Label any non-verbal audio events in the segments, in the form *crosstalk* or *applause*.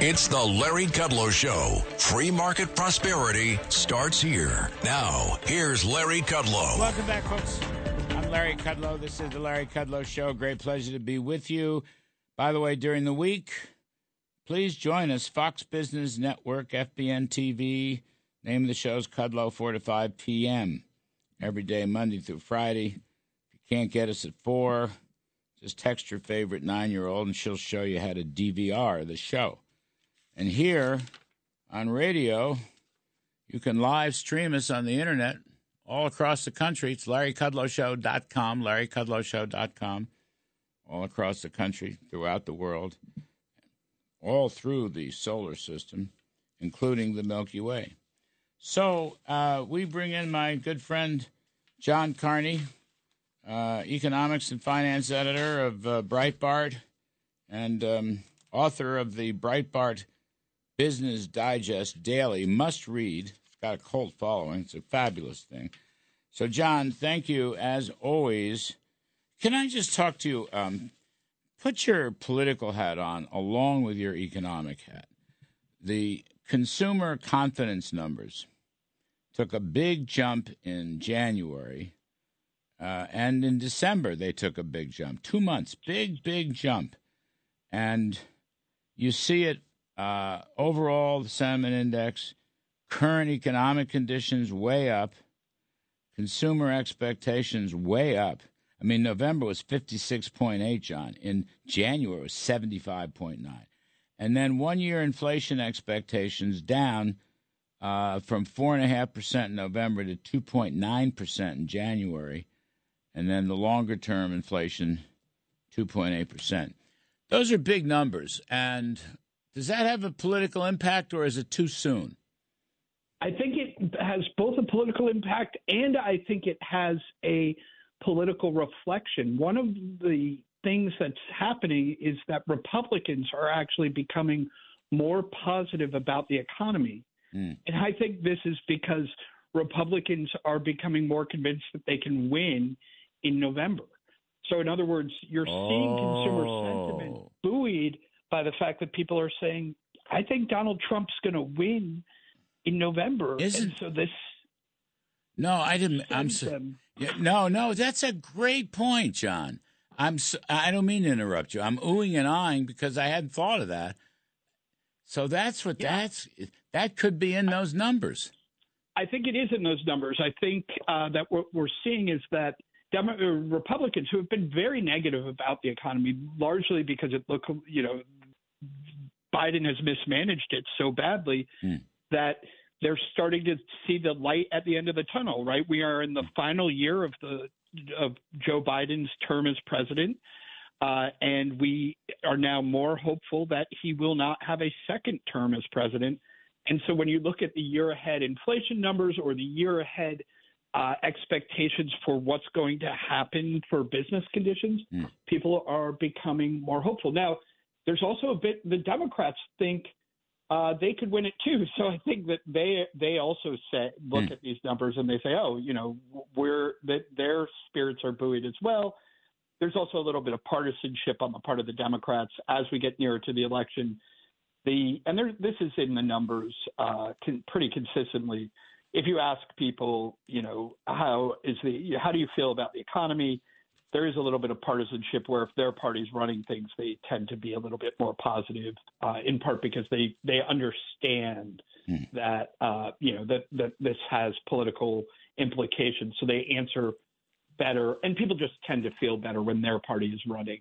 It's the Larry Kudlow Show. Free market prosperity starts here. Now, here's Larry Kudlow. Welcome back, folks. I'm Larry Kudlow. This is the Larry Kudlow Show. Great pleasure to be with you. By the way, during the week, please join us. Fox Business Network, FBN TV. Name of the show is Kudlow, 4 to 5 p.m. Every day, Monday through Friday. If you can't get us at 4, just text your favorite nine year old and she'll show you how to DVR the show. And here on radio, you can live stream us on the internet all across the country. It's LarryKudlowShow.com, LarryKudlowShow.com, all across the country, throughout the world, all through the solar system, including the Milky Way. So uh, we bring in my good friend John Carney, uh, economics and finance editor of uh, Breitbart and um, author of the Breitbart Business Digest Daily must read. It's got a cult following. It's a fabulous thing. So, John, thank you as always. Can I just talk to you? Um, put your political hat on along with your economic hat. The consumer confidence numbers took a big jump in January, uh, and in December they took a big jump. Two months, big, big jump. And you see it uh, overall, the sentiment index, current economic conditions way up, consumer expectations way up. I mean, November was 56.8, John. In January, was 75.9. And then one year inflation expectations down uh, from 4.5% in November to 2.9% in January. And then the longer term inflation, 2.8%. Those are big numbers. And does that have a political impact, or is it too soon? I think it has both a political impact and I think it has a political reflection. One of the things that's happening is that Republicans are actually becoming more positive about the economy. Mm. And I think this is because Republicans are becoming more convinced that they can win in November. So, in other words, you're seeing oh. consumer sentiment buoyed by the fact that people are saying, I think Donald Trump's going to win in November. Isn't and so this? No, I didn't. I'm so, yeah, no, no. That's a great point, John. I'm. So, I don't mean to interrupt you. I'm oohing and eyeing because I hadn't thought of that. So that's what yeah. that's that could be in those numbers. I think it is in those numbers. I think uh, that what we're seeing is that Demo- uh, Republicans who have been very negative about the economy, largely because it look, you know, Biden has mismanaged it so badly mm. that they're starting to see the light at the end of the tunnel. Right, we are in the final year of the of Joe Biden's term as president. Uh, and we are now more hopeful that he will not have a second term as president. And so when you look at the year ahead inflation numbers or the year ahead uh, expectations for what's going to happen for business conditions, mm. people are becoming more hopeful. Now, there's also a bit the Democrats think uh, they could win it too. *laughs* So I think that they they also say look mm. at these numbers and they say, oh, you know, we're that their spirits are buoyed as well. There's also a little bit of partisanship on the part of the Democrats as we get nearer to the election. The and there, this is in the numbers uh, can, pretty consistently if you ask people, you know, how is the how do you feel about the economy? There is a little bit of partisanship where if their party's running things, they tend to be a little bit more positive, uh, in part because they they understand mm. that uh, you know that that this has political implications, so they answer better, and people just tend to feel better when their party is running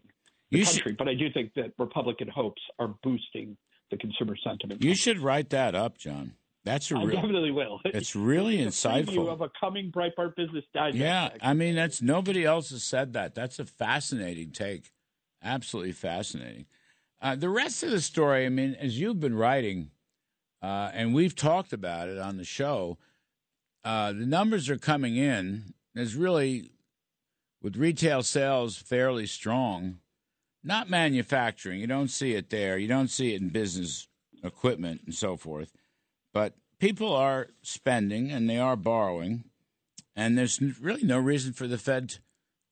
the you country. Should, but I do think that Republican hopes are boosting the consumer sentiment. You should write that up, John That's a I real, definitely will. *laughs* it's really It's insightful. of a coming Breitbart Business Digest. Yeah. I mean that's nobody else has said that. That's a fascinating take, absolutely fascinating. Uh, the rest of the story, I mean, as you've been writing, uh, and we've talked about it on the show, uh, the numbers are coming in. There's really, with retail sales fairly strong, not manufacturing. You don't see it there. You don't see it in business equipment and so forth. But people are spending and they are borrowing, and there's really no reason for the Fed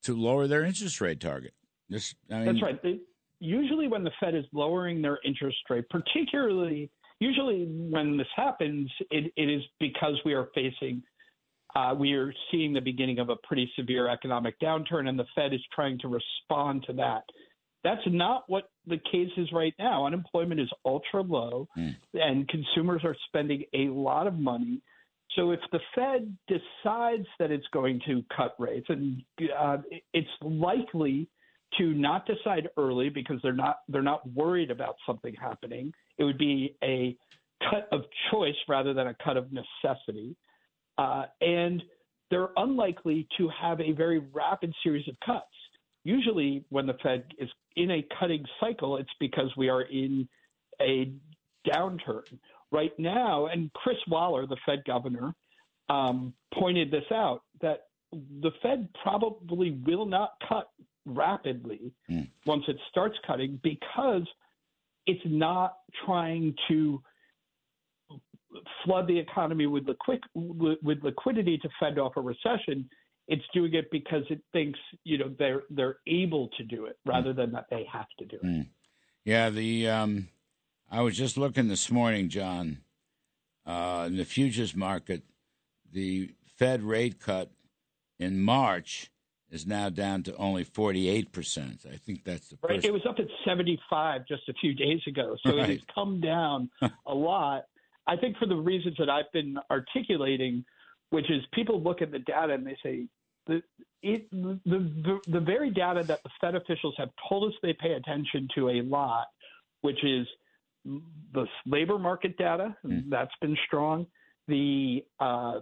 to lower their interest rate target. This, I mean, That's right. Usually, when the Fed is lowering their interest rate, particularly usually when this happens, it, it is because we are facing, uh, we are seeing the beginning of a pretty severe economic downturn, and the Fed is trying to respond to that. That's not what the case is right now. Unemployment is ultra low, Mm. and consumers are spending a lot of money. So if the Fed decides that it's going to cut rates, and uh, it's likely to not decide early because they're not they're not worried about something happening. It would be a cut of choice rather than a cut of necessity, uh, and they're unlikely to have a very rapid series of cuts. Usually, when the Fed is in a cutting cycle, it's because we are in a downturn right now. And Chris Waller, the Fed governor, um, pointed this out that the Fed probably will not cut rapidly Mm. once it starts cutting because it's not trying to flood the economy with, liquid, with liquidity to fend off a recession. It's doing it because it thinks you know they're they're able to do it rather than that they have to do it. Mm. Yeah, the um, I was just looking this morning, John, uh, in the futures market, the Fed rate cut in March is now down to only forty eight percent. I think that's the Right. It was up at 75 just a few days ago. So Right. it has come down *laughs* a lot. I think for the reasons that I've been articulating, which is people look at the data and they say, the, it, the, the, the very data that the Fed officials have told us they pay attention to a lot, which is the labor market data, Mm. that's been strong, the uh,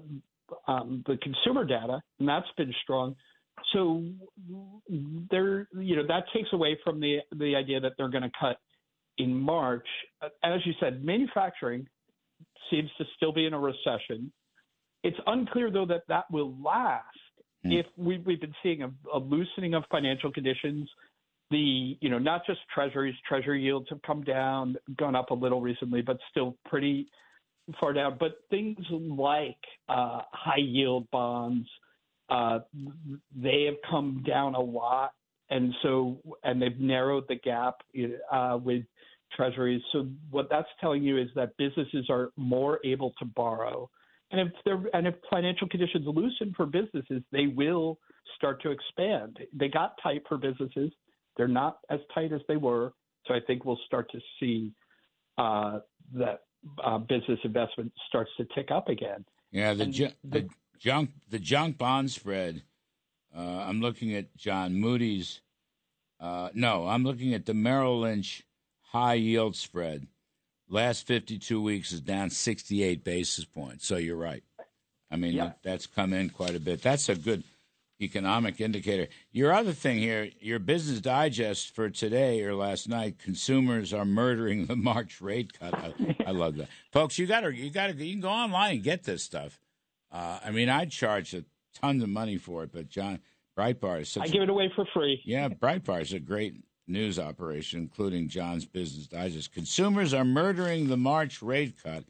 um, the consumer data, and that's been strong. So there, you know, that takes away from the the idea that they're going to cut in March. As you said, manufacturing seems to still be in a recession. It's unclear though that that will last. Hmm. If we, we've been seeing a, a loosening of financial conditions, the you know not just treasuries, treasury yields have come down, gone up a little recently, but still pretty far down. But things like uh, high yield bonds, uh, they have come down a lot, and so and they've narrowed the gap uh, with treasuries. So what that's telling you is that businesses are more able to borrow, and if they're and if financial conditions loosen for businesses, they will start to expand. They got tight for businesses; they're not as tight as they were. So I think we'll start to see uh, that uh, business investment starts to tick up again. Yeah, the, ju- the- the junk the junk bond spread. Uh, I'm looking at John Moody's. Uh, no, I'm looking at the Merrill Lynch high yield spread. Last 52 weeks is down 68 basis points. So you're right. I mean, Yeah. that's come in quite a bit. That's a good economic indicator. Your other thing here, your Business Digest for today or last night, consumers are murdering the *laughs* March rate cut. I, I *laughs* love that, folks. You got to, you got to, you can go online and get this stuff. Uh, I mean, I'd charge a ton of money for it, but John Breitbart is such. I a- give it away for free. yeah, Breitbart is a great news operation, including John's Business Digest. Consumers are murdering the March rate cut.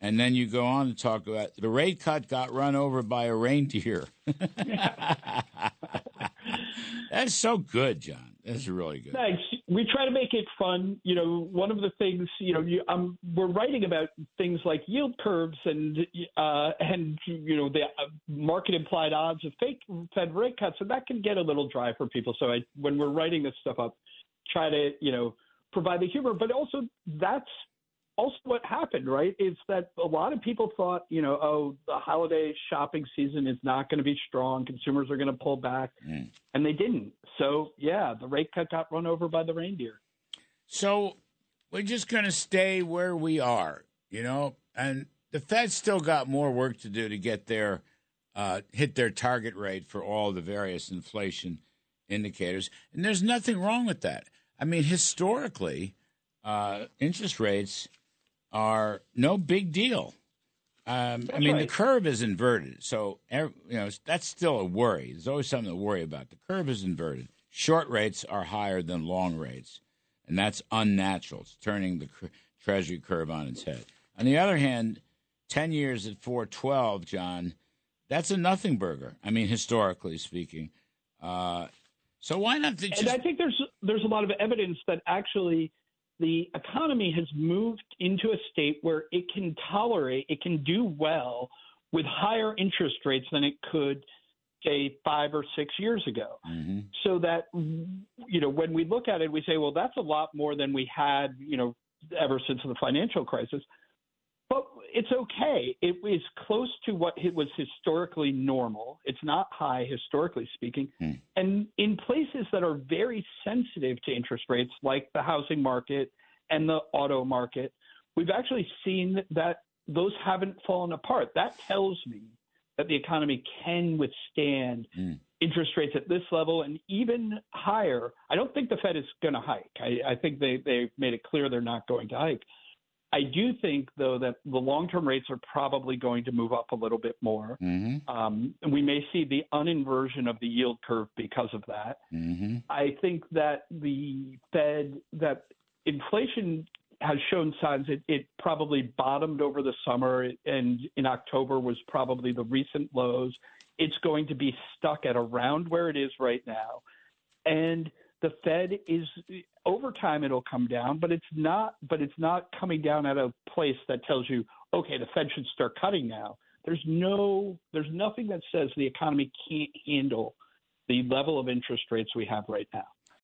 And then you go on to talk about the rate cut got run over by a reindeer. *laughs* That's so good, John. That's really good. Thanks. We try to make it fun. You know, one of the things, you know, you, um, we're writing about things like yield curves and uh, and you know the uh, market implied odds of fake Fed rate cuts, and that can get a little dry for people. So I, when we're writing this stuff up, try to you know provide the humor, but also that's also what happened, right? Is that a lot of people thought, you know, oh, the holiday shopping season is not going to be strong, consumers are going to pull back, Mm. and they didn't. So yeah, the rate cut got run over by the reindeer. So we're just going to stay where we are, you know, and the Fed's still got more work to do to get their uh, hit their target rate for all the various inflation indicators, and there's nothing wrong with that. I mean, historically, uh, interest rates are no big deal. Um, I mean, right. the curve is inverted, so you know that's still a worry. There's always something to worry about. The curve is inverted. Short rates are higher than long rates, and that's unnatural. It's turning the cr- Treasury curve on its head. On the other hand, ten years at four twelve, John, that's a nothing burger. I mean, historically speaking. Uh, so why not just? And I think there's there's a lot of evidence that actually the economy has moved into a state where it can tolerate, it can do well with higher interest rates than it could, say, five or six years ago. Mhm. So that, you know, when we look at it, we say, well, that's a lot more than we had, you know, ever since the financial crisis. It's okay. It is close to what it was historically normal. It's not high historically speaking. Hmm. And in places that are very sensitive to interest rates, like the housing market and the auto market, we've actually seen that those haven't fallen apart. That tells me that the economy can withstand Hmm. interest rates at this level and even higher. I don't think the Fed is going to hike. I, I think they, they've made it clear they're not going to hike. I do think, though, that the long term rates are probably going to move up a little bit more. Mhm. Um, and we may see the uninversion of the yield curve because of that. Mhm. I think that the Fed, that inflation has shown signs it, it probably bottomed over the summer and in October was probably the recent lows. It's going to be stuck at around where it is right now. And the Fed is over time it'll come down, but it's not but it's not coming down at a place that tells you, okay, the Fed should start cutting now. There's no there's nothing that says the economy can't handle the level of interest rates we have right now.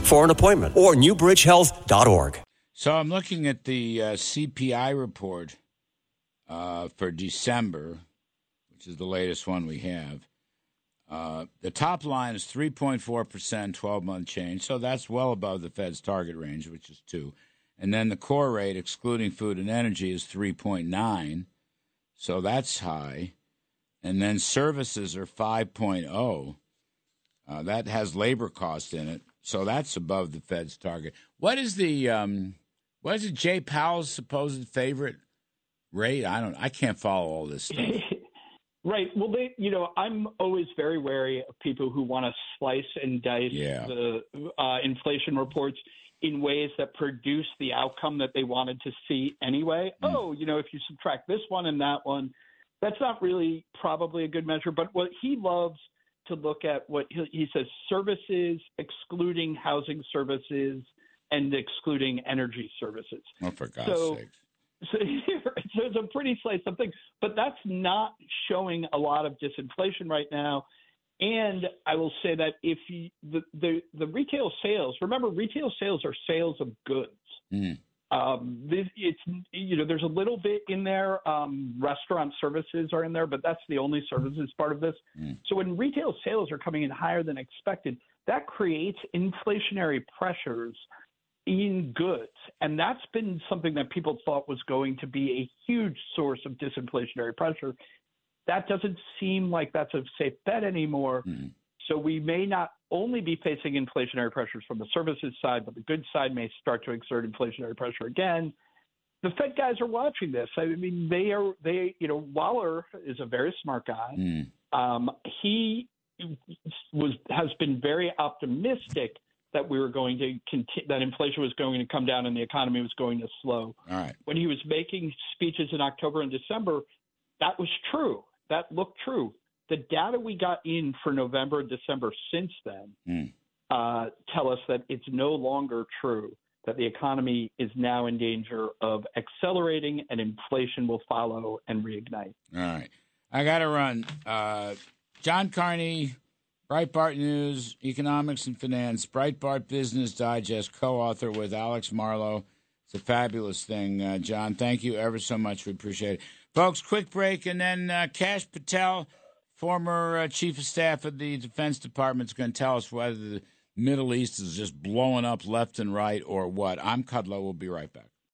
for an appointment or newbridgehealth.org. So I'm looking at the uh, CPI report uh, for December, which is the latest one we have. Uh, the top line is 3.4%, 12 month change. So that's well above the Fed's target range, which is 2. And then the core rate, excluding food and energy, is 3.9. So that's high. And then services are 5.0. Uh, that has labor cost in it. So that's above the Fed's target. What is the um, what is it? Jay Powell's supposed favorite rate? I don't. I can't follow all this stuff. *laughs* Right. Well, they, you know, I'm always very wary of people who want to slice and dice Yeah. the uh, inflation reports in ways that produce the outcome that they wanted to see anyway. Mm. Oh, you know, if you subtract this one and that one, that's not really probably a good measure. But what he loves to look at what he, he says services, excluding housing services and excluding energy services. Oh, for God's So- sakes! *laughs* So, so it's a pretty slice of things, but that's not showing a lot of disinflation right now. And I will say that if you, the, the the retail sales, remember, retail sales are sales of goods. Mm. Um, this, it's you know, there's a little bit in there. Um, restaurant services are in there, but that's the only services part of this. Mm. So when retail sales are coming in higher than expected, that creates inflationary pressures in goods. And that's been something that people thought was going to be a huge source of disinflationary pressure. That doesn't seem like that's a safe bet anymore. Mm. So we may not only be facing inflationary pressures from the services side, but the goods side may start to exert inflationary pressure again. The Fed guys are watching this. I mean, they are they you know Waller is a very smart guy. Mm. Um, he was has been very optimistic that we were going to continue, that inflation was going to come down and the economy was going to slow. All right. When he was making speeches in October and December, that was true. That looked true. The data we got in for November and December since then Mm. uh, tell us that it's no longer true. that the economy is now in danger of accelerating and inflation will follow and reignite. All right. I got to run. Uh, John Carney, Breitbart News, Economics and Finance, Breitbart Business Digest, co author with Alex Marlow. It's a fabulous thing, uh, John. Thank you ever so much. We appreciate it. Folks, quick break, and then uh, Kash Patel, former uh, chief of staff of the Defense Department, is going to tell us whether the Middle East is just blowing up left and right or what. I'm Kudlow. We'll be right back.